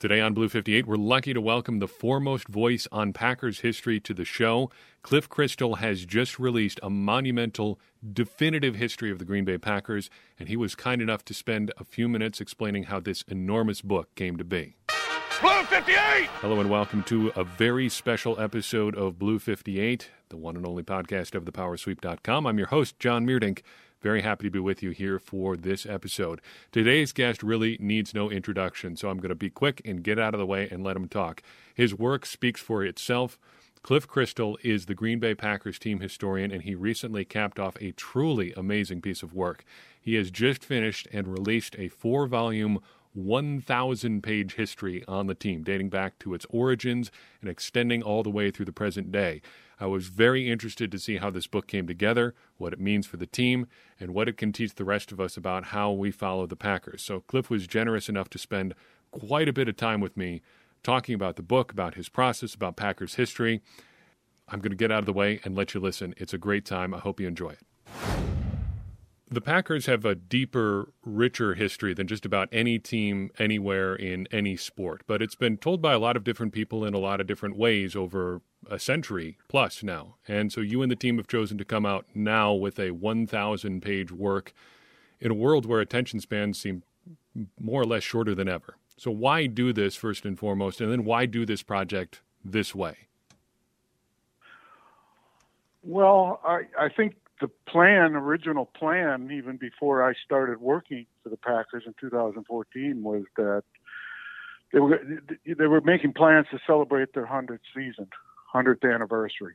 Today on Blue 58, we're lucky to welcome the foremost voice on Packers history to the show. Cliff Christl has just released a monumental, definitive history of the Green Bay Packers, and he was kind enough to spend a few minutes explaining how this enormous book came to be. Blue 58! Hello, and welcome to a very special episode of Blue 58, the one and only podcast of thepowersweep.com. I'm your host, John Meerdink. Very happy to be with you here for this episode. Today's guest really needs no introduction, so I'm going to be quick and get out of the way and let him talk. His work speaks for itself. Cliff Christl is the Green Bay Packers team historian, and he recently capped off a truly amazing piece of work. He has just finished and released a four volume 1,000 page history on the team, dating back to its origins and extending all the way through the present day. I was very interested to see how this book came together, what it means for the team, and what it can teach the rest of us about how we follow the Packers. So, Cliff was generous enough to spend quite a bit of time with me talking about the book, about his process, about Packers history. I'm going to get out of the way and let you listen. It's a great time. I hope you enjoy it. The Packers have a deeper, richer history than just about any team anywhere in any sport, but it's been told by a lot of different people in a lot of different ways over a century plus now. And so you and the team have chosen to come out now with a 1,000 page work in a world where attention spans seem more or less shorter than ever. So, why do this first and foremost? And then, why do this project this way? Well, I, I think the plan, original plan, even before I started working for the Packers in 2014, was that they were they were making plans to celebrate their hundredth season, hundredth anniversary,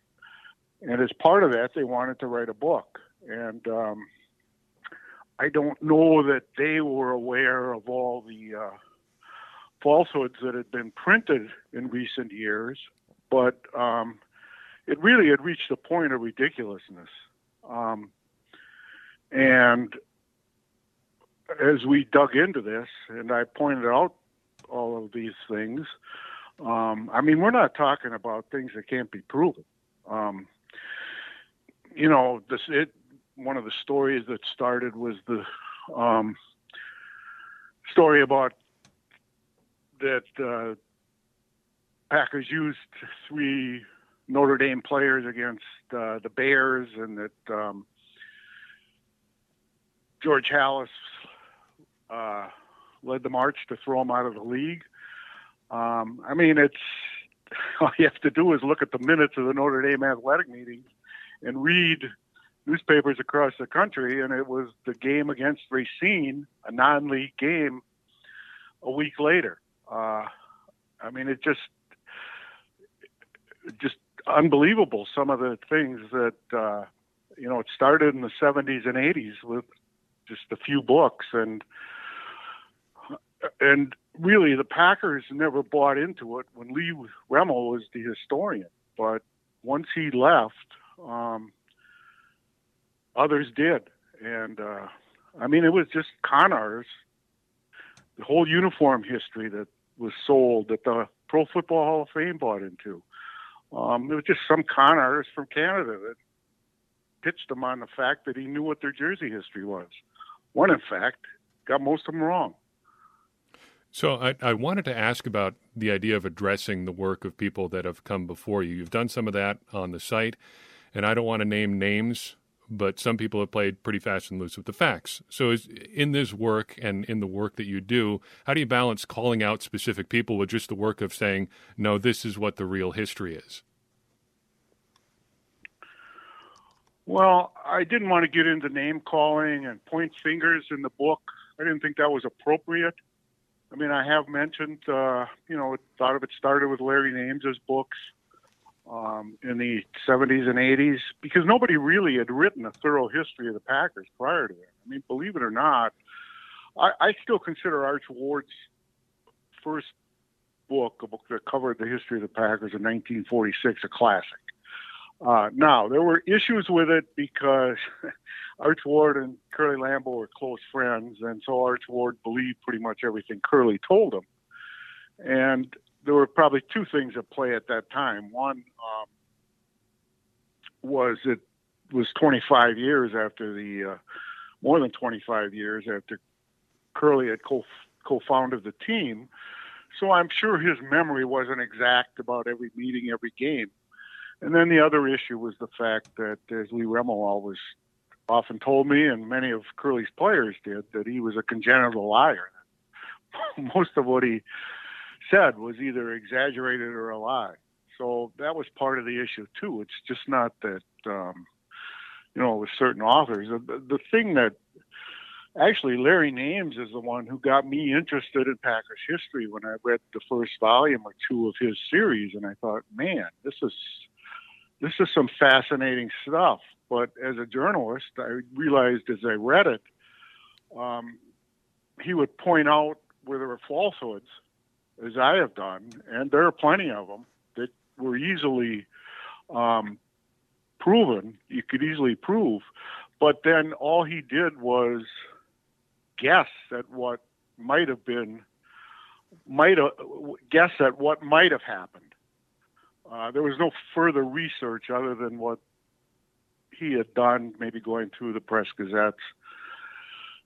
and as part of that, they wanted to write a book. And um, I don't know that they were aware of all the uh, falsehoods that had been printed in recent years, but um, it really had reached a point of ridiculousness um, and as we dug into this, and I pointed out all of these things, um, I mean, we're not talking about things that can't be proven. Um, you know, this it one of the stories that started was the um, story about that uh, Packers used three Notre Dame players against uh, the Bears, and that um, George Halas uh, led the march to throw him out of the league. Um, I mean, it's all you have to do is look at the minutes of the Notre Dame athletic meetings and read newspapers across the country, and it was the game against Racine, a non-league game, a week later. Uh, I mean, it just just unbelievable some of the things that uh, you know it started in the 70s and 80s with just a few books and and really the Packers never bought into it when Lee Remmel was the historian but once he left um, others did and uh, I mean it was just con artists the whole uniform history that was sold that the Pro Football Hall of Fame bought into um, it was just some con artist from Canada that pitched them on the fact that he knew what their jersey history was. One, in fact, got most of them wrong. So I, I, wanted to ask about the idea of addressing the work of people that have come before you. You've done some of that on the site, and I don't want to name names but some people have played pretty fast and loose with the facts. So, is, in this work and in the work that you do, how do you balance calling out specific people with just the work of saying, no, this is what the real history is? Well, I didn't want to get into name calling and point fingers in the book. I didn't think that was appropriate. I mean, I have mentioned, uh, you know, thought of it started with Larry Names' books um, in the 70s and 80s because nobody really had written a thorough history of the Packers prior to that. I mean, believe it or not, I, I still consider Arch Ward's first book, a book that covered the history of the Packers in 1946, a classic. Uh, now, there were issues with it because Arch Ward and Curly Lambeau were close friends, and so Arch Ward believed pretty much everything Curly told him. And there were probably two things at play at that time. One um, was it was 25 years after the uh, more than 25 years after Curly had co co-founded the team, so I'm sure his memory wasn't exact about every meeting, every game. And then the other issue was the fact that, as Lee Remmel always often told me, and many of Curly's players did, that he was a congenital liar. Most of what he said was either exaggerated or a lie. So that was part of the issue too. It's just not that, um, you know, with certain authors. The, the thing that actually Larry Names is the one who got me interested in Packers history when I read the first volume or two of his series, and I thought, man, this is this is some fascinating stuff. But as a journalist, I realized as I read it, um, he would point out where there were falsehoods, as I have done, and there are plenty of them that were easily um, proven. You could easily prove, but then all he did was guess at what might have been, might have guess at what might have happened. Uh, there was no further research other than what he had done, maybe going through the press gazettes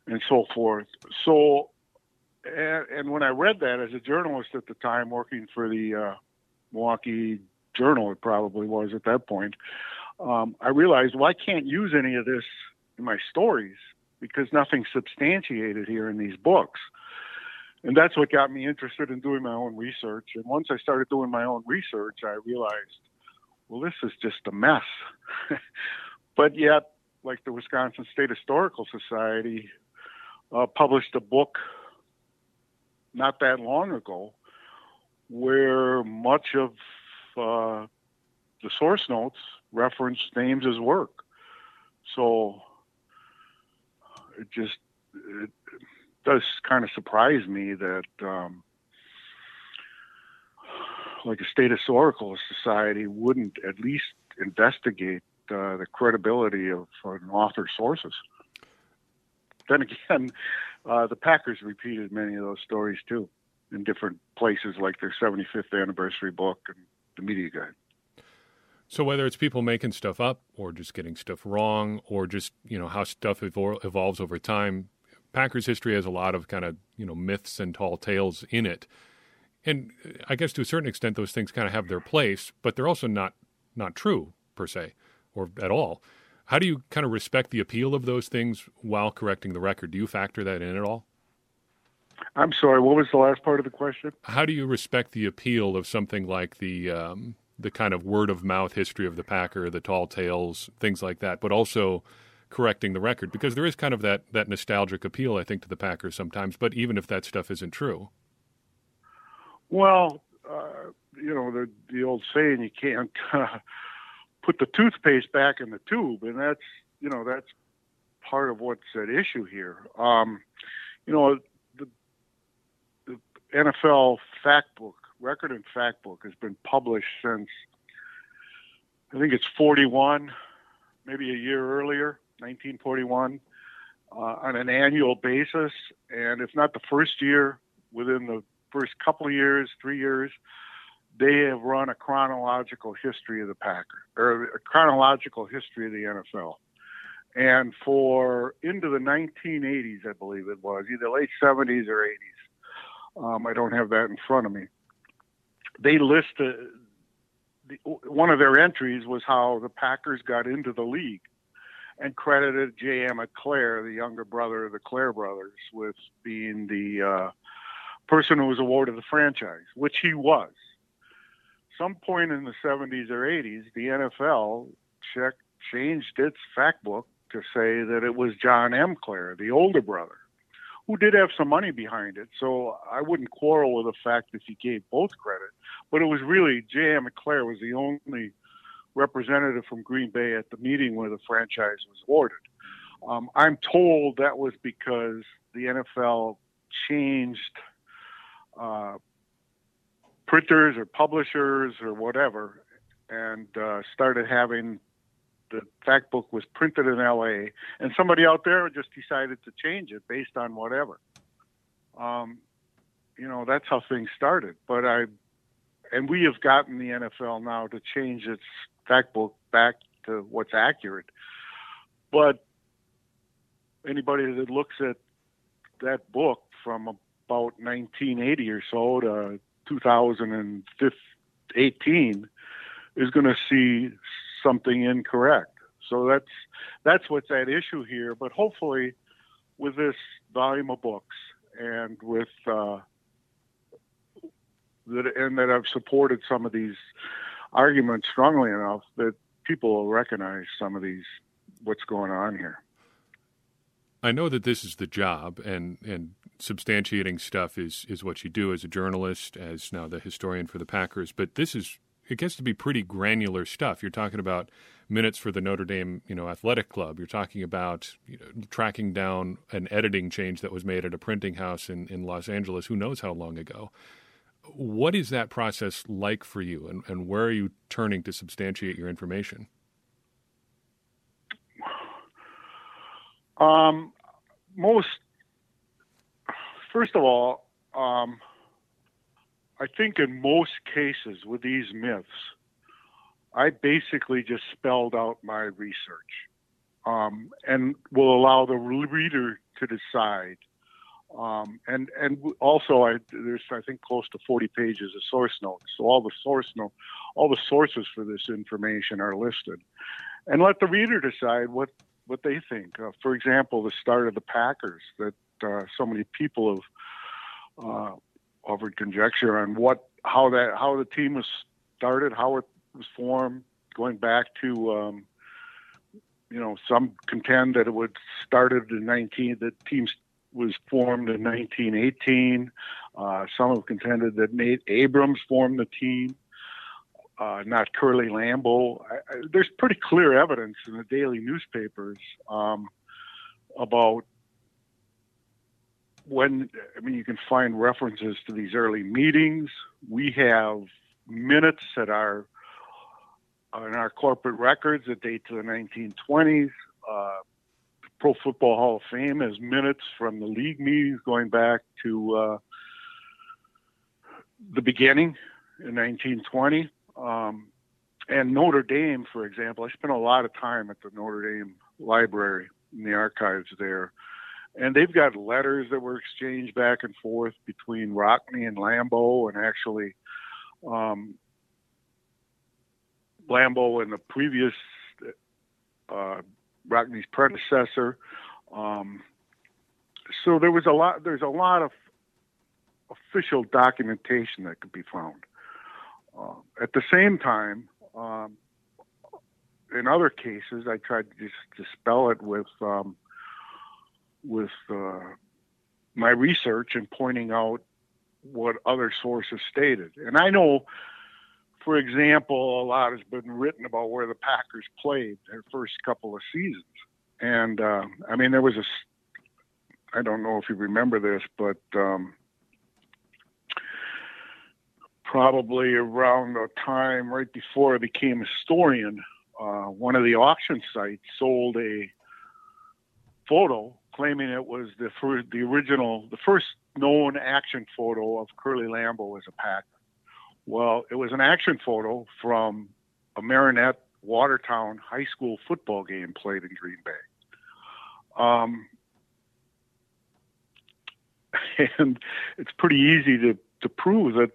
and so forth. So, and, and when I read that as a journalist at the time, working for the uh, Milwaukee Journal, it probably was at that point, um, I realized, well, I can't use any of this in my stories because nothing's substantiated here in these books. And that's what got me interested in doing my own research. And once I started doing my own research, I realized, well, this is just a mess. but yet, like the Wisconsin State Historical Society uh, published a book not that long ago where much of uh, the source notes reference Names' work. So it just it does kind of surprise me that um, like a state historical society wouldn't at least investigate uh, the credibility of an author's sources. Then again, uh, the Packers repeated many of those stories too in different places, like their 75th anniversary book and the media guide. So whether it's people making stuff up or just getting stuff wrong or just, you know, how stuff evol- evolves over time, Packers history has a lot of kind of, you know, myths and tall tales in it. And I guess to a certain extent those things kind of have their place, but they're also not not true per se or at all. How do you kind of respect the appeal of those things while correcting the record? Do you factor that in at all? I'm sorry, what was the last part of the question? How do you respect the appeal of something like the um, the kind of word of mouth history of the Packer, the tall tales, things like that, but also correcting the record because there is kind of that that nostalgic appeal, I think, to the Packers sometimes. But even if that stuff isn't true, well, uh, you know the the old saying, you can't uh, put the toothpaste back in the tube, and that's you know that's part of what's at issue here. Um, you know, the, the NFL fact book record and fact book has been published since I think it's 41, maybe a year earlier, 1941, uh, on an annual basis. And if not the first year, within the first couple of years, three years, they have run a chronological history of the Packer or a chronological history of the NFL. And for into the 1980s, I believe it was either late 70s or 80s. Um, I don't have that in front of me they list uh, the, one of their entries was how the Packers got into the league and credited J.M. Clair, the younger brother of the Clair brothers, with being the uh, person who was awarded the franchise, which he was. Some point in the 70s or 80s, the NFL checked, changed its fact book to say that it was John M. Clair, the older brother who did have some money behind it. So I wouldn't quarrel with the fact that he gave both credit. But it was really J.M. McClair was the only representative from Green Bay at the meeting where the franchise was awarded. Um, I'm told that was because the NFL changed uh, printers or publishers or whatever and uh, started having the fact book was printed in L.A. and somebody out there just decided to change it based on whatever. Um, you know, that's how things started. But I, and we have gotten the NFL now to change its fact book back to what's accurate. But anybody that looks at that book from about 1980 or so to 2018 is going to see something incorrect. So that's that's what's at issue here. But hopefully, with this volume of books and with uh, that and that I've supported some of these arguments strongly enough that people will recognize some of these what's going on here. I know that this is the job, and and substantiating stuff is is what you do as a journalist, as now the historian for the Packers. But this is it gets to be pretty granular stuff. You're talking about minutes for the Notre Dame, you know, athletic club. You're talking about you know, tracking down an editing change that was made at a printing house in, in Los Angeles. Who knows how long ago? What is that process like for you, and, and where are you turning to substantiate your information? Um, most, first of all, um, I think in most cases with these myths, I basically just spelled out my research um, and will allow the reader to decide. Um, and and also, I, there's I think close to 40 pages of source notes. So all the source note, all the sources for this information are listed, and let the reader decide what what they think. Uh, for example, the start of the Packers that uh, so many people have uh, offered conjecture on what how that how the team was started, how it was formed, going back to um, you know some contend that it was started in 19 the team was formed in 1918. Uh, some have contended that Nate Abrams formed the team. Uh, not Curly Lambeau. I, I, there's pretty clear evidence in the daily newspapers um, about when I mean you can find references to these early meetings. We have minutes that are in our corporate records that date to the 1920s. Uh, Pro Football Hall of Fame has minutes from the league meetings going back to uh, the beginning in 1920. Um, and Notre Dame, for example, I spent a lot of time at the Notre Dame Library in the archives there and they've got letters that were exchanged back and forth between Rockne and Lambeau, and actually, um, Lambeau and the previous uh, Rockne's predecessor. Um, so there was a lot. There's a lot of official documentation that could be found. Uh, at the same time, um, in other cases, I tried to just dispel it with um, with uh, my research and pointing out what other sources stated. And I know, for example, a lot has been written about where the Packers played their first couple of seasons. And uh, I mean, there was a, I don't know if you remember this, but um, probably around the time right before I became a historian, uh, one of the auction sites sold a photo claiming it was the first, the original, the first known action photo of Curly Lambeau as a Packer. Well, it was an action photo from a Marinette Watertown high school football game played in Green Bay. Um, and it's pretty easy to, to prove that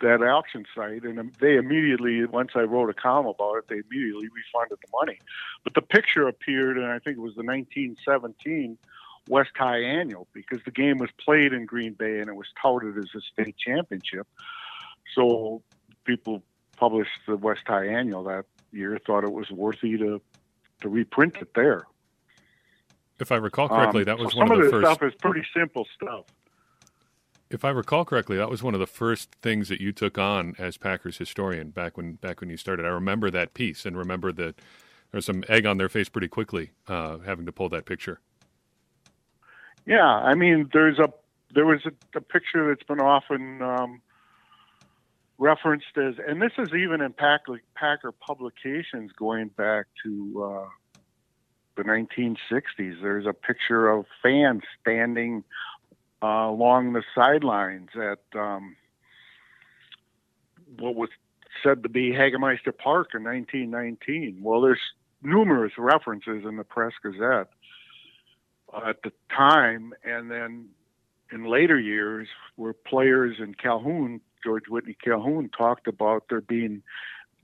that auction site, and they immediately, once I wrote a column about it, they immediately refunded the money. But the picture appeared, and I think it was the 1917 West High Annual because the game was played in Green Bay and it was touted as a state championship. So people published the West High Annual that year, thought it was worthy to to reprint it there. If I recall correctly, um, that was so one of the first. stuff is pretty simple stuff if I recall correctly, that was one of the first things that you took on as Packers historian back when back when you started. I remember that piece and remember that there was some egg on their face pretty quickly, uh, having to pull that picture. Yeah, I mean, there's a there was a, a picture that's been often um, referenced as, and this is even in Packer, Packer publications going back to uh, the 1960s. There's a picture of fans standing uh, along the sidelines at um, what was said to be Hagemeister Park in 1919. Well, there's numerous references in the Press Gazette at the time, and then in later years where players in Calhoun, George Whitney Calhoun, talked about there being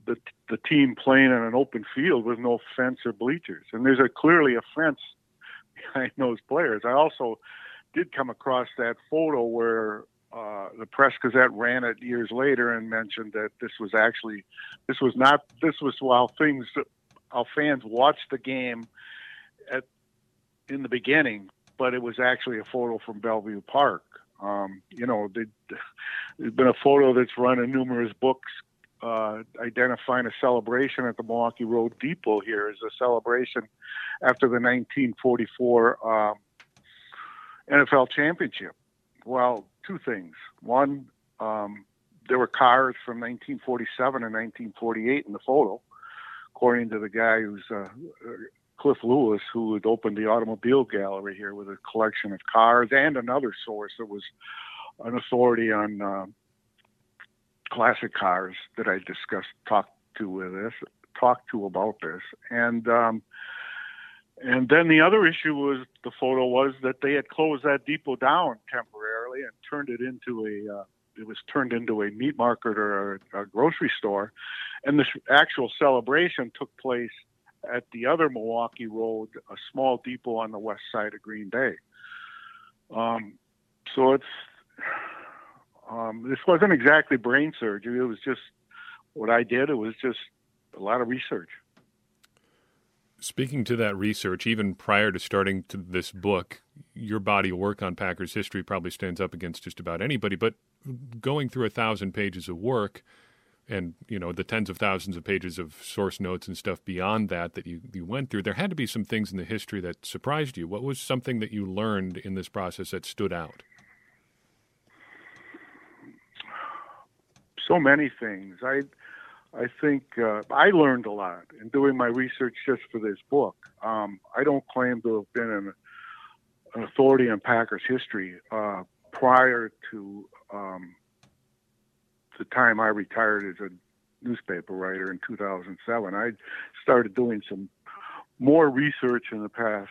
the the team playing on an open field with no fence or bleachers, and there's a clearly a fence behind those players. I also did come across that photo where uh, the Press Gazette ran it years later and mentioned that this was actually this was not this was while things how fans watched the game at in the beginning, but it was actually a photo from Bellevue Park. Um, you know, there's been a photo that's run in numerous books uh, identifying a celebration at the Milwaukee Road Depot here as a celebration after the 1944 um, NFL championship. Well, two things. One, um, there were cars from 1947 and 1948 in the photo, according to the guy who's uh, Cliff Lewis, who had opened the automobile gallery here with a collection of cars, and another source that was an authority on uh, classic cars that I discussed, talked to with this, talked to about this, and um, and then the other issue was the photo was that they had closed that depot down temporarily and turned it into a uh, it was turned into a meat market or a, a grocery store, and this actual celebration took place at the other Milwaukee Road, a small depot on the west side of Green Bay. Um, so it's um, this wasn't exactly brain surgery. It was just what I did. It was just a lot of research. Speaking to that research, even prior to starting to this book, your body of work on Packers history probably stands up against just about anybody. But going through a thousand pages of work, and you know the tens of thousands of pages of source notes and stuff beyond that that you, you went through, there had to be some things in the history that surprised you. What was something that you learned in this process that stood out? So many things. I I think uh, I learned a lot in doing my research just for this book. Um, I don't claim to have been an, an authority on Packers history uh, prior to um, the time I retired as a newspaper writer in 2007. I started doing some more research in the past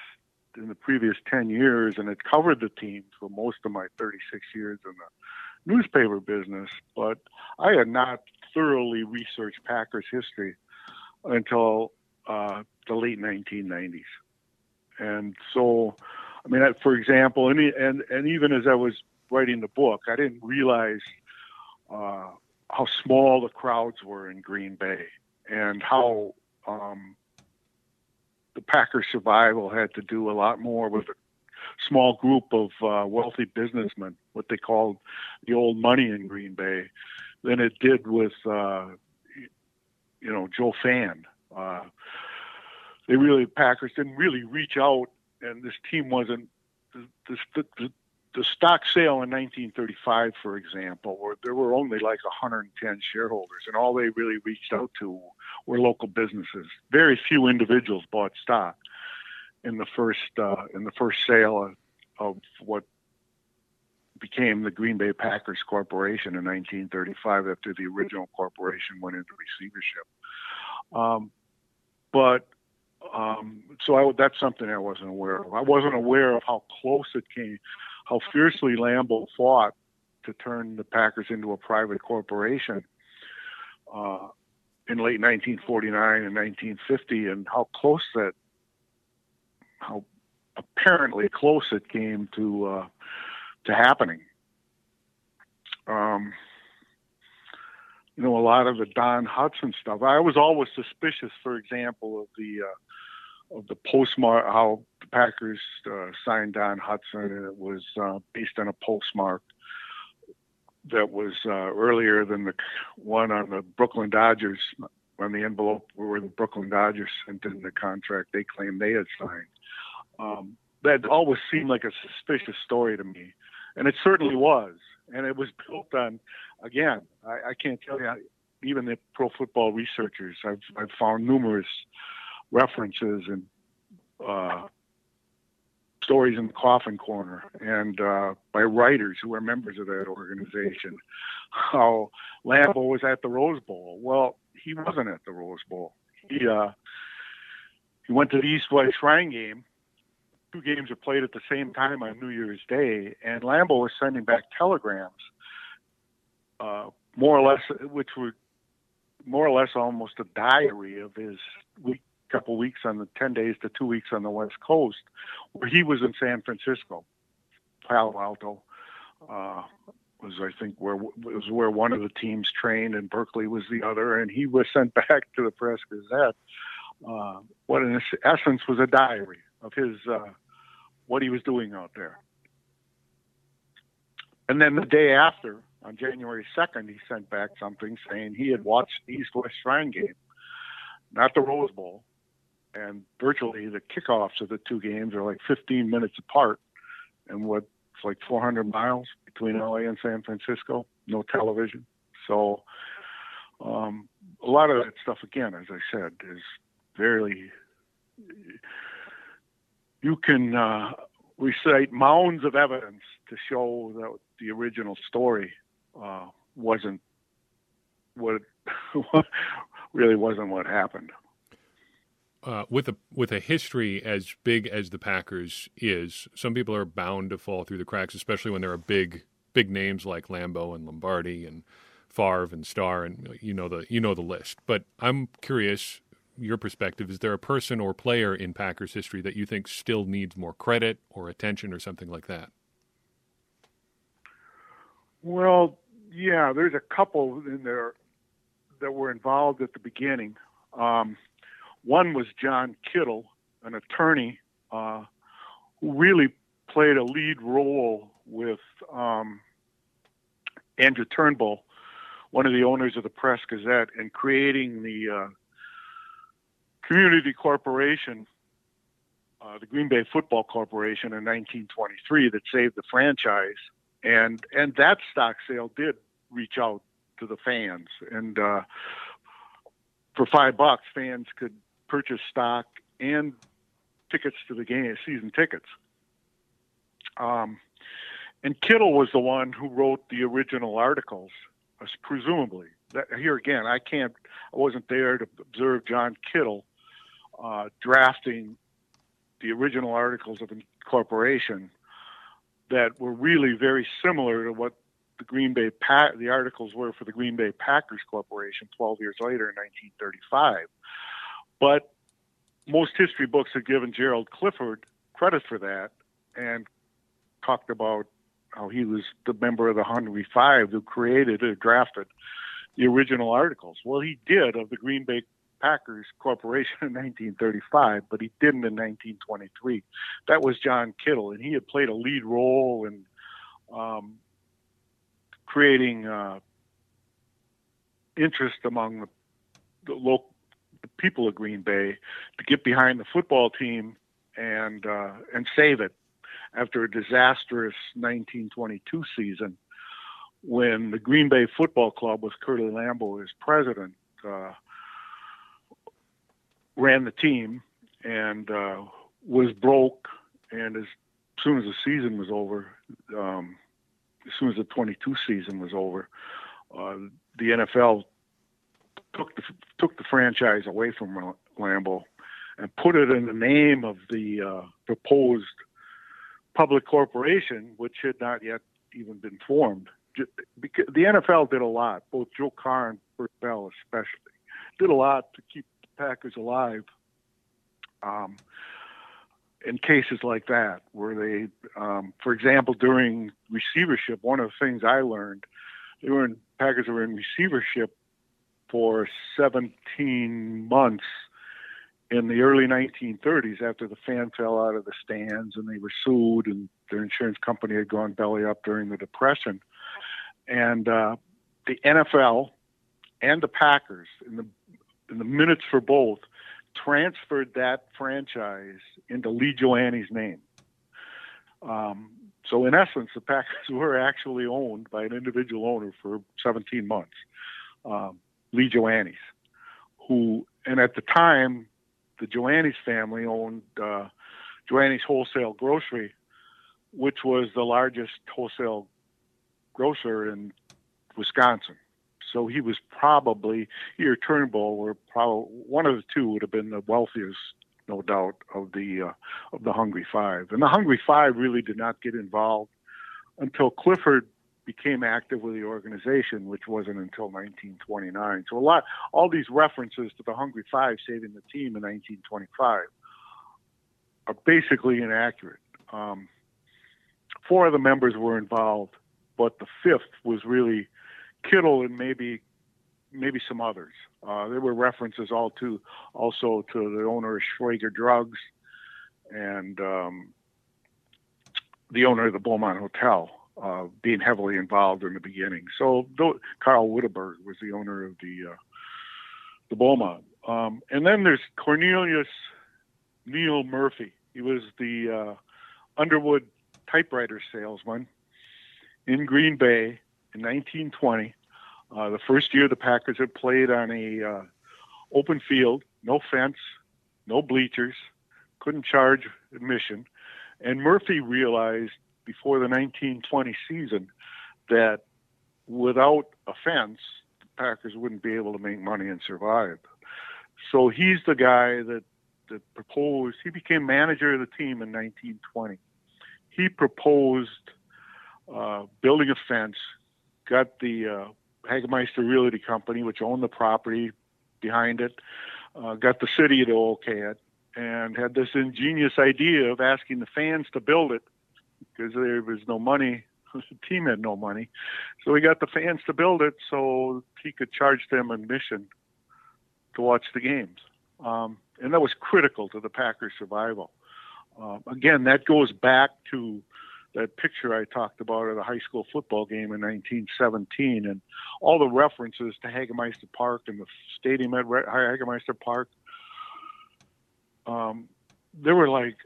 in the previous 10 years and it covered the team for most of my 36 years in the newspaper business but i had not thoroughly researched Packers history until uh, the late 1990s. And so, I mean, for example, and, and, and even as I was writing the book, I didn't realize uh, how small the crowds were in Green Bay and how um, the Packers survival had to do a lot more with a small group of uh, wealthy businessmen, what they called the old money in Green Bay, than it did with uh, you know Joe Fann. Uh, they really Packers didn't really reach out, and this team wasn't the, the, the, stock sale in 1935, for example, where there were only like 110 shareholders, and all they really reached out to were local businesses. Very few individuals bought stock in the first uh, in the first sale of, of what became the Green Bay Packers Corporation in 1935 after the original corporation went into receivership. Um, but um, so I, that's something I wasn't aware of. I wasn't aware of how close it came, how fiercely Lambeau fought to turn the Packers into a private corporation uh, in late 1949 and 1950, and how close that, how apparently close it came to uh, to happening. Um, you know, a lot of the Don Hutson stuff. I was always suspicious, for example, of the uh, of the postmark, how the Packers uh, signed Don Hutson, and it was uh, based on a postmark that was uh, earlier than the one on the Brooklyn Dodgers on the envelope where the Brooklyn Dodgers sent in the contract they claimed they had signed. Um, that always seemed like a suspicious story to me and it certainly was. And it was built on, again, I, I can't tell you, even the pro football researchers, I've, I've found numerous references and uh, stories in the coffin corner and uh, by writers who are members of that organization how Lambeau was at the Rose Bowl. Well, he wasn't at the Rose Bowl. He uh, he went to the East West Shrine game two games were played at the same time on New Year's Day, and Lambeau was sending back telegrams, uh, more or less, which were more or less almost a diary of his week, couple weeks on the ten days to two weeks on the West Coast, where he was in San Francisco, Palo Alto. Uh, was I think where was where one of the teams trained and Berkeley was the other, and he was sent back to the Press Gazette. Uh, what in essence was a diary of his uh, what he was doing out there. And then the day after, on January 2nd, he sent back something saying he had watched the East West Shrine game, not the Rose Bowl. And virtually the kickoffs of the two games are like 15 minutes apart. And what's like 400 miles between LA and San Francisco, no television. So um, a lot of that stuff, again, as I said, is very you can uh, recite mounds of evidence to show that the original story uh, wasn't what really wasn't what happened. Uh, with a with a history as big as the Packers is, some people are bound to fall through the cracks, especially when there are big big names like Lambeau and Lombardi and Favre and Starr, and you know the you know the list. But I'm curious your perspective, is there a person or player in Packers history that you think still needs more credit or attention or something like that? Well, yeah, there's a couple in there that were involved at the beginning. Um, one was John Kittell, an attorney uh, who really played a lead role with um, Andrew Turnbull, one of the owners of the Press Gazette, in creating the uh, community corporation, uh, the Green Bay Football Corporation in 1923 that saved the franchise, and and that stock sale did reach out to the fans, and uh, for five bucks, fans could purchase stock and tickets to the game, season tickets. Um, and Kittell was the one who wrote the original articles, presumably. That, here again, I can't, I wasn't there to observe John Kittell, uh, drafting the original articles of incorporation that were really very similar to what the Green Bay Pack the articles were for the Green Bay Packers Corporation 12 years later in 1935. But most history books have given Gerald Clifford credit for that and talked about how he was the member of the Hungry Five who created or drafted the original articles. Well, he did of the Green Bay Packers Corporation in 1935, but he didn't in 1923. That was John Kittell, and he had played a lead role in um, creating uh, interest among the, the local people of Green Bay to get behind the football team and uh, and save it after a disastrous 1922 season when the Green Bay Football Club with Curly Lambeau as president. Uh, ran the team and uh, was broke. And as soon as the season was over, um, as soon as the 22 season was over, uh, the NFL took the took the franchise away from Lambeau and put it in the name of the uh, proposed public corporation, which had not yet even been formed. The NFL did a lot, both Joe Carr and Bert Bell especially, did a lot to keep the Packers alive. Um, in cases like that, where they, um, for example, during receivership, one of the things I learned, they were in Packers were in receivership for 17 months in the early 1930s after the fan fell out of the stands and they were sued and their insurance company had gone belly up during the depression and uh, the NFL and the Packers in the in the minutes for both, transferred that franchise into Lee Joannes' name. Um, so in essence, the Packers were actually owned by an individual owner for 17 months, um, Lee Joannes, who, and at the time, the Joannes family owned uh, Joannes Wholesale Grocery, which was the largest wholesale grocer in Wisconsin. So he was probably he or Turnbull were probably one of the two would have been the wealthiest no doubt, of the uh, of the Hungry Five. And the Hungry Five really did not get involved until Clifford became active with the organization, which wasn't until 1929. So a lot, all these references to the Hungry Five saving the team in 1925 are basically inaccurate. Um, four of the members were involved, but the fifth was really Kittell and maybe maybe some others. Uh, there were references all to also to the owner of Schwager Drugs and um, the owner of the Beaumont Hotel uh, being heavily involved in the beginning. So Carl Wittenberg was the owner of the uh, the Beaumont, um, and then there's Cornelius Neil Murphy. He was the uh, Underwood typewriter salesman in Green Bay in 1920. Uh, the first year the Packers had played on a uh, open field, no fence, no bleachers, couldn't charge admission, and Murphy realized before the 1920 season that without a fence, the Packers wouldn't be able to make money and survive. So he's the guy that that proposed. He became manager of the team in 1920. He proposed uh, building a fence, got the uh, Hagemeister Realty Company, which owned the property behind it, uh, got the city to okay it, and had this ingenious idea of asking the fans to build it because there was no money. The team had no money, so he got the fans to build it so he could charge them admission to watch the games, um, and that was critical to the Packers' survival. Uh, again, that goes back to that picture I talked about at a high school football game in 1917, and all the references to Hagemeister Park and the stadium at Hagemeister Park. Um, there were like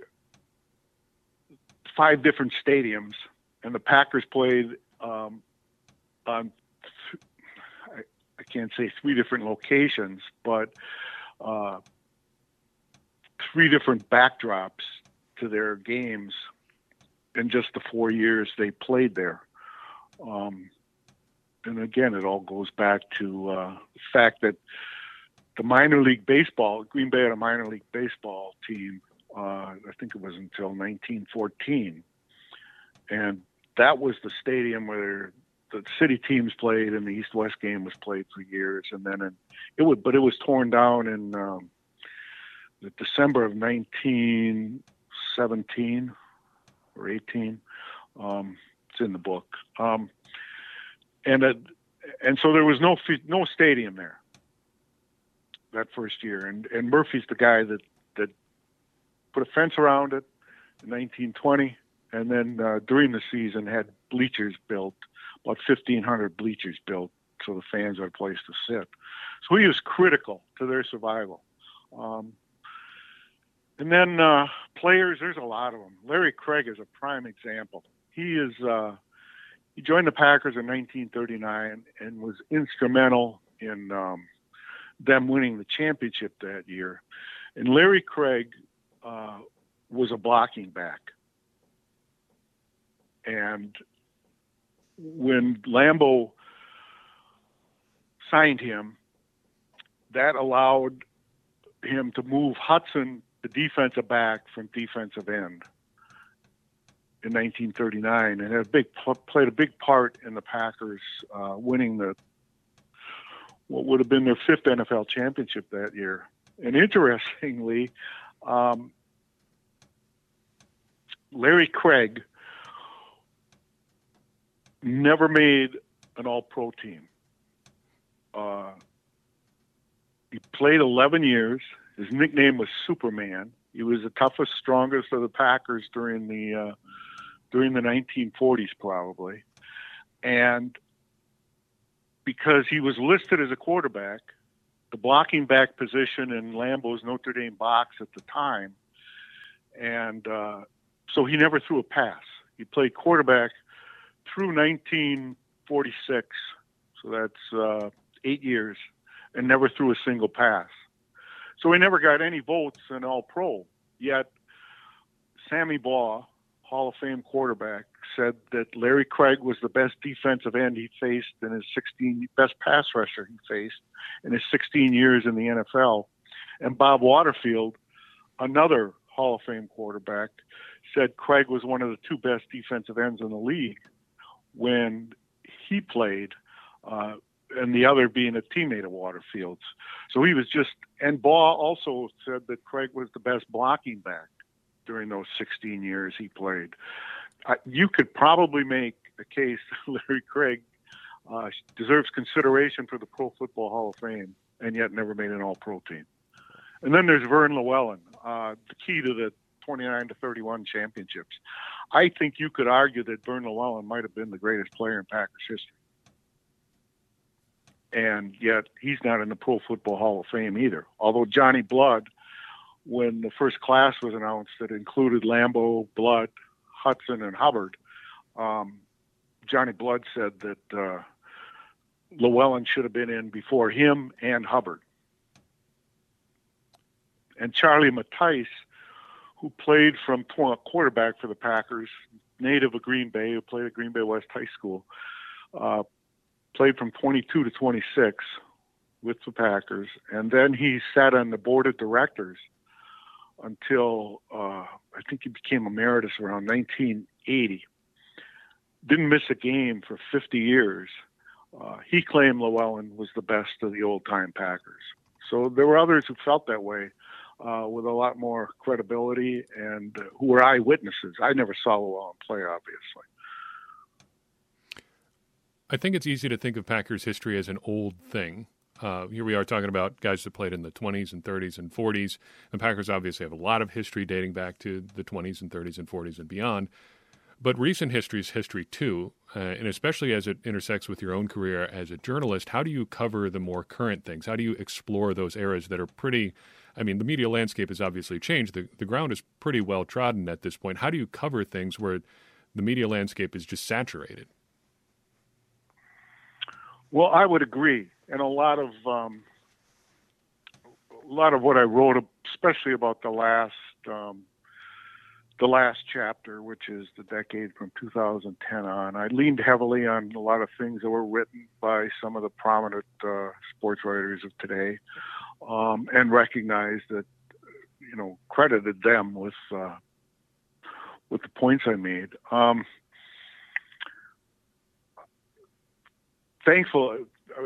five different stadiums, and the Packers played um, on. Th- I, I can't say three different locations, but uh, three different backdrops to their games in just the four years they played there. Um, and again, it all goes back to uh, the fact that the minor league baseball, Green Bay had a minor league baseball team. Uh, I think it was until 1914, and that was the stadium where the city teams played, and the East-West game was played for years. And then in, it would, but it was torn down in um, December of 1917 or 18. Um, it's in the book. Um, and it, and so there was no no stadium there that first year, and and Murphy's the guy that put a fence around it in 1920, and then uh, during the season had bleachers built, about 1,500 bleachers built, so the fans had a place to sit. So he was critical to their survival. Um, and then uh, players, there's a lot of them. Larry Craig is a prime example. He is uh, he joined the Packers in 1939 and was instrumental in um, them winning the championship that year. And Larry Craig uh, was a blocking back. And when Lambeau signed him, that allowed him to move Hutson the defensive back from defensive end in 1939 and had a big played a big part in the Packers uh, winning the what would have been their fifth NFL championship that year. And interestingly, um, Larry Craig never made an All-Pro team. Uh, he played 11 years. His nickname was Superman. He was the toughest, strongest of the Packers during the uh, during the 1940s, probably, and because he was listed as a quarterback, the blocking back position in Lambeau's Notre Dame box at the time, and uh, so he never threw a pass. He played quarterback through 1946, so that's uh, eight years, and never threw a single pass. So he never got any votes in All Pro. Yet Sammy Baugh, Hall of Fame quarterback, said that Larry Craig was the best defensive end he faced in his 16 best pass rusher he faced in his 16 years in the NFL, and Bob Waterfield another Hall of Fame quarterback, said Craig was one of the two best defensive ends in the league when he played, uh, and the other being a teammate of Waterfield's. So he was just, and Baugh also said that Craig was the best blocking back during those 16 years he played. You could probably make a case Larry Craig uh, deserves consideration for the Pro Football Hall of Fame, and yet never made an All Pro team. And then there's Verne Lewellen, uh, the key to the 29 to 31 championships. I think you could argue that Verne Lewellen might have been the greatest player in Packers history. And yet he's not in the Pro Football Hall of Fame either. Although Johnny Blood, when the first class was announced that included Lambeau, Blood, Hutson, and Hubbard, um, Johnny Blood said that uh, Lewellen should have been in before him and Hubbard. And Charlie Mathys, who played from quarterback for the Packers, native of Green Bay, who played at Green Bay West High School, uh, played from 22 to 26 with the Packers, and then he sat on the board of directors until uh, I think he became emeritus around 1980. Didn't miss a game for 50 years. Uh, he claimed Lewellen was the best of the old time Packers. So there were others who felt that way uh, with a lot more credibility and who were eyewitnesses. I never saw Lewellen play, obviously. I think it's easy to think of Packers history as an old thing. Uh, here we are talking about guys that played in the 20s and 30s and 40s. The Packers obviously have a lot of history dating back to the 20s and 30s and 40s and beyond. But recent history is history too, uh, and especially as it intersects with your own career as a journalist. How do you cover the more current things? How do you explore those eras that are pretty I mean, the media landscape has obviously changed. The, the ground is pretty well trodden at this point. How do you cover things where the media landscape is just saturated? Well, I would agree, and a lot of um, a lot of what I wrote, especially about the last um, the last chapter, which is the decade from 2010 on, I leaned heavily on a lot of things that were written by some of the prominent uh, sports writers of today um, and recognized that, you know, credited them with uh, with the points I made. Um, thankful, uh,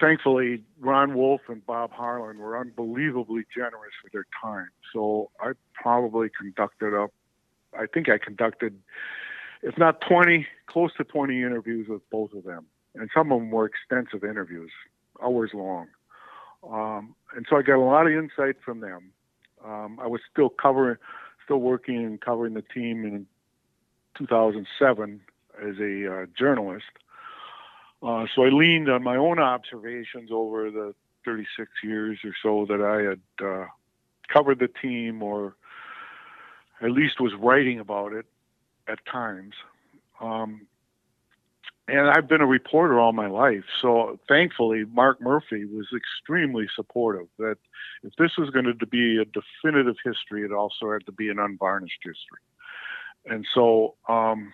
thankfully, Ron Wolf and Bob Harlan were unbelievably generous with their time. So I probably conducted up, I think I conducted, if not 20, close to 20 interviews with both of them. And some of them were extensive interviews, hours long. Um, and so I got a lot of insight from them. Um, I was still covering, still working and covering the team in 2007 as a uh, journalist. Uh, so I leaned on my own observations over the 36 years or so that I had uh, covered the team, or at least was writing about it at times. Um, and I've been a reporter all my life. So thankfully, Mark Murphy was extremely supportive that if this was going to be a definitive history, it also had to be an unvarnished history. And so um,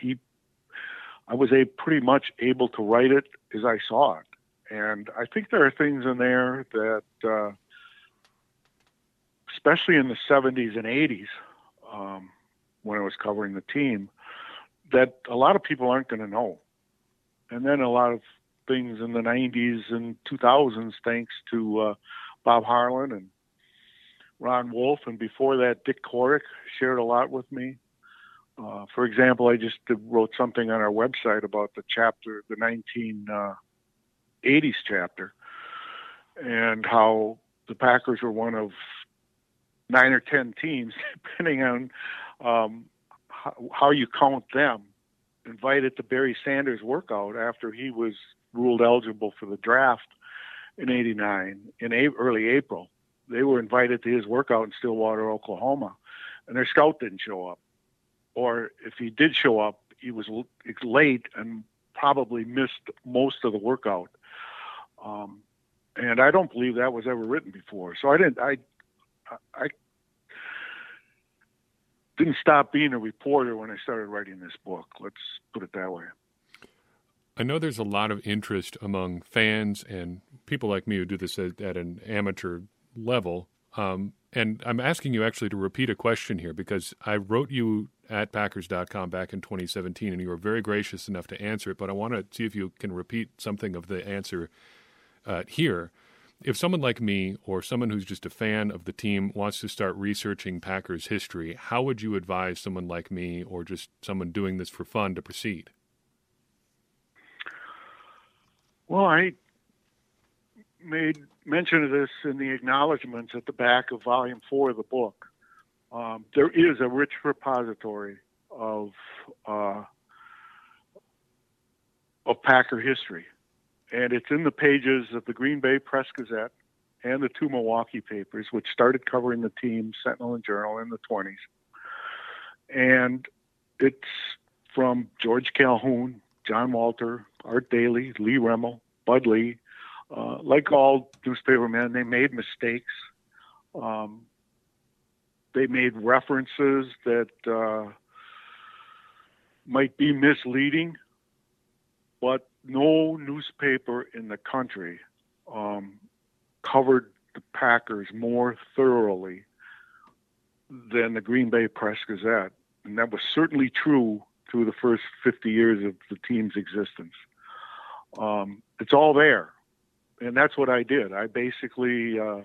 he, I was a pretty much able to write it as I saw it. And I think there are things in there that, uh, especially in the 70s and 80s, um, when I was covering the team, that a lot of people aren't going to know. And then a lot of things in the 90s and 2000s, thanks to uh, Bob Harlan and Ron Wolf, and before that, Dick Corrick shared a lot with me. Uh, for example, I just wrote something on our website about the chapter, the 1980s uh, chapter, and how the Packers were one of nine or ten teams, depending on um, how, you count them, invited to Barry Sanders' workout after he was ruled eligible for the draft in '89 in a- early April. They were invited to his workout in Stillwater, Oklahoma, and their scout didn't show up. Or if he did show up, he was late and probably missed most of the workout. Um, and I don't believe that was ever written before. So I didn't. I I didn't stop being a reporter when I started writing this book. Let's put it that way. I know there's a lot of interest among fans and people like me who do this at, at an amateur level. Um, and I'm asking you actually to repeat a question here because I wrote you at Packers.com back in 2017, and you were very gracious enough to answer it. But I want to see if you can repeat something of the answer uh, here. If someone like me or someone who's just a fan of the team wants to start researching Packers history, how would you advise someone like me or just someone doing this for fun to proceed? Well, I made mention of this in the acknowledgments at the back of volume four of the book. Um, there is a rich repository of uh, of Packer history, and it's in the pages of the Green Bay Press Gazette and the two Milwaukee papers, which started covering the team, Sentinel and Journal, in the 20s. And it's from George Calhoun, John Walter, Art Daley, Lee Remmel, Bud Lea, uh, like all newspapermen, they made mistakes. Um, they made references that uh, might be misleading, but no newspaper in the country um, covered the Packers more thoroughly than the Green Bay Press Gazette. And that was certainly true through the first 50 years of the team's existence. Um, it's all there and that's what I did. I basically uh,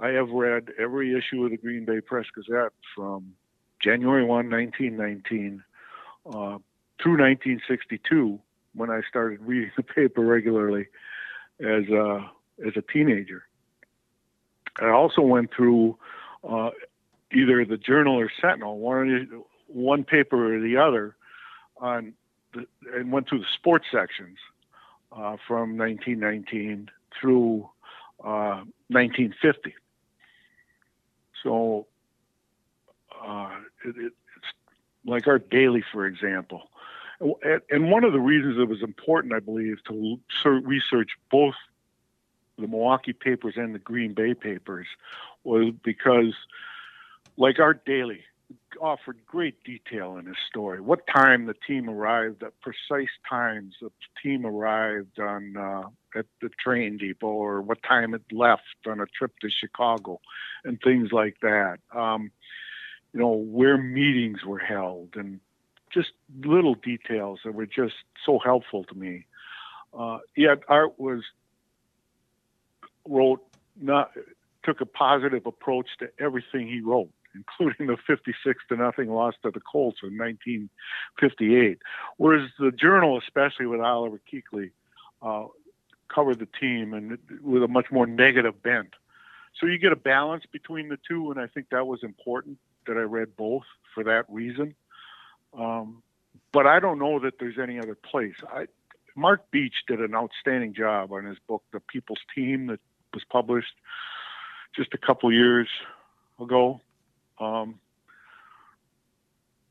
I have read every issue of the Green Bay Press Gazette from January 1, 1919 uh, through 1962 when I started reading the paper regularly as a, as a teenager. I also went through uh, either the Journal or Sentinel, one one paper or the other, on the, and went through the sports sections uh, from 1919 through uh, 1950. So uh, it, it, it's like Art Daley, for example. And one of the reasons it was important, I believe, to research both the Milwaukee papers and the Green Bay papers was because, like Art Daley, offered great detail in his story. What time the team arrived, at precise times the team arrived on uh, at the train depot, or what time it left on a trip to Chicago, and things like that. Um, you know where meetings were held, and just little details that were just so helpful to me. Uh, yet Art was wrote not took a positive approach to everything he wrote including the 56 to nothing loss to the Colts in 1958. Whereas the Journal, especially with Oliver Kuechle, uh, covered the team and with a much more negative bent. So you get a balance between the two, and I think that was important that I read both for that reason. Um, but I don't know that there's any other place. I, Mark Beech did an outstanding job on his book, The People's Team, that was published just a couple years ago. Um,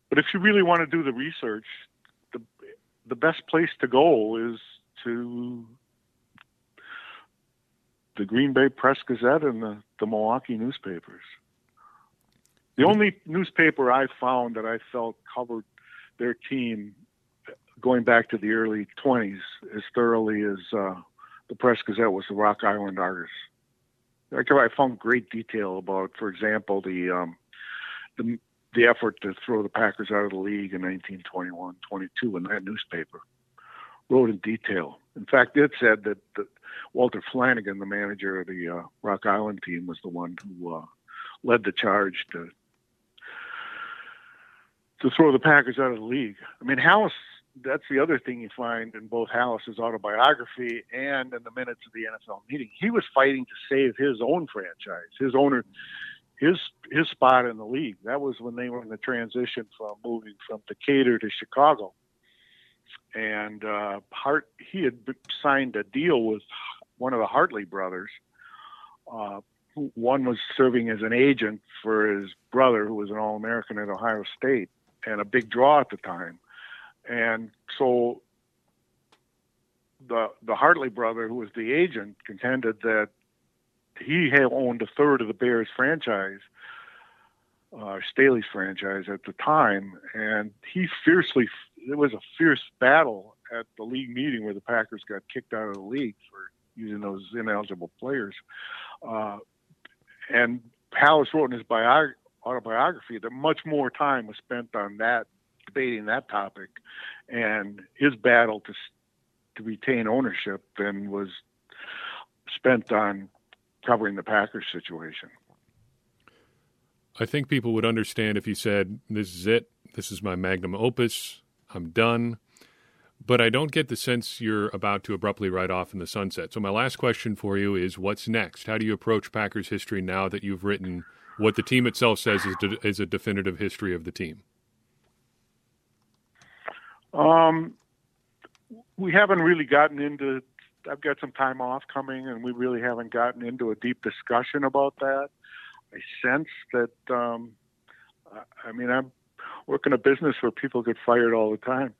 but if you really want to do the research, the the best place to go is to the Green Bay Press Gazette and the, the Milwaukee newspapers. The only newspaper I found that I felt covered their team going back to the early 20s as thoroughly as uh, the Press Gazette was the Rock Island Argus. I found great detail about, for example, the um, the, the effort to throw the Packers out of the league in 1921 22 in that newspaper. Wrote in detail. In fact, it said that, that Walter Flanigan, the manager of the uh, Rock Island team, was the one who uh, led the charge to to throw the Packers out of the league. I mean, Halas. That's the other thing you find in both Halas's autobiography and in the minutes of the NFL meeting. He was fighting to save his own franchise. His owner, his his spot in the league. That was when they were in the transition from moving from Decatur to Chicago. And uh, Hart he had signed a deal with one of the Harley brothers. Uh, one was serving as an agent for his brother, who was an All American at Ohio State and a big draw at the time. And so the the Harley brother, who was the agent, contended that he had owned a third of the Bears franchise, uh, Staley's franchise at the time, and he fiercely. It was a fierce battle at the league meeting where the Packers got kicked out of the league for using those ineligible players. Uh, and Halas wrote in his biog- autobiography that much more time was spent on that debating that topic and his battle to to retain ownership than was spent on covering the Packers situation. I think people would understand if you said, "This is it. This is my magnum opus. I'm done." But I don't get the sense you're about to abruptly ride off in the sunset. So my last question for you is, what's next? How do you approach Packers history now that you've written what the team itself says is, de- is a definitive history of the team? Um, we haven't really gotten into. I've got some time off coming, and we really haven't gotten into a deep discussion about that. I sense that. Um, I mean, I'm working a business where people get fired all the time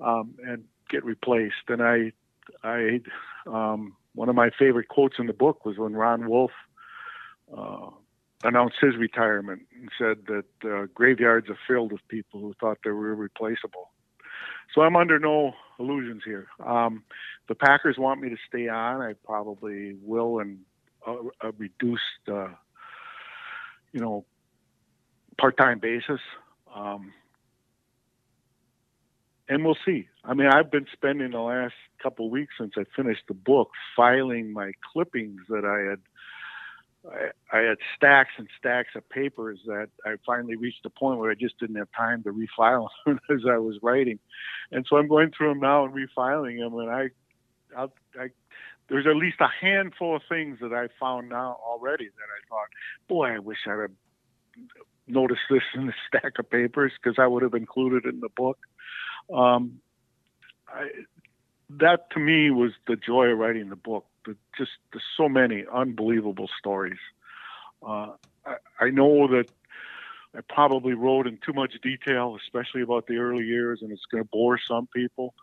um, and get replaced, and I, I, um, one of my favorite quotes in the book was when Ron Wolf uh, announced his retirement and said that uh, graveyards are filled with people who thought they were irreplaceable. So I'm under no illusions here. Um, the Packers want me to stay on. I probably will, and a, a reduced, uh, you know, part-time basis. Um, and we'll see. I mean, I've been spending the last couple of weeks since I finished the book filing my clippings that I had I, I had stacks and stacks of papers that I finally reached a point where I just didn't have time to refile them as I was writing, and so I'm going through them now and refiling them. And I, I, I there's at least a handful of things that I found now already that I thought, boy, I wish I'd have noticed this in the stack of papers because I would have included it in the book. Um, I, that to me was the joy of writing the book the, just the, so many unbelievable stories. Uh, I, I know that I probably wrote in too much detail, especially about the early years, and it's going to bore some people.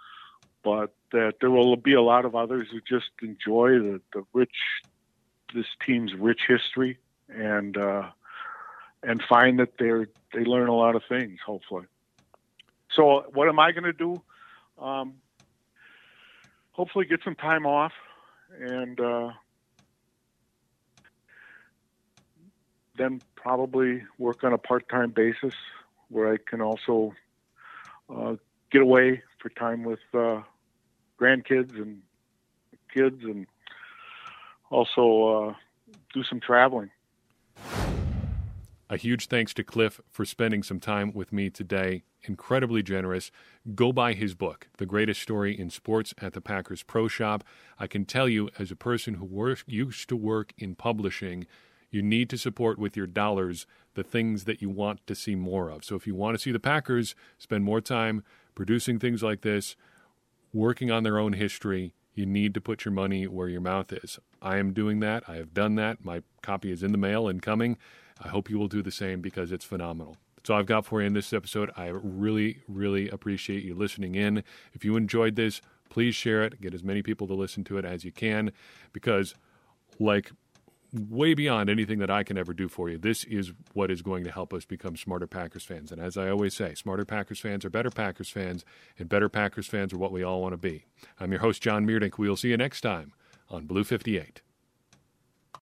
But that there will be a lot of others who just enjoy the, the rich, this team's rich history, and uh, and find that they're they learn a lot of things. Hopefully. So what am I going to do? Um, hopefully, get some time off and uh, then probably work on a part-time basis where I can also uh, get away for time with uh, grandkids and kids, and also uh, do some traveling. A huge thanks to Cliff for spending some time with me today. Incredibly generous. Go buy his book, The Greatest Story in Sports at the Packers Pro Shop. I can tell you, as a person who work, used to work in publishing, you need to support with your dollars the things that you want to see more of. So if you want to see the Packers spend more time producing things like this, working on their own history, you need to put your money where your mouth is. I am doing that. I have done that. My copy is in the mail and coming. I hope you will do the same because it's phenomenal. That's all I've got for you in this episode. I really, really appreciate you listening in. If you enjoyed this, please share it. Get as many people to listen to it as you can because, like, way beyond anything that I can ever do for you, this is what is going to help us become smarter Packers fans. And as I always say, smarter Packers fans are better Packers fans, and better Packers fans are what we all want to be. I'm your host, John Meerdink. We'll see you next time on Blue 58.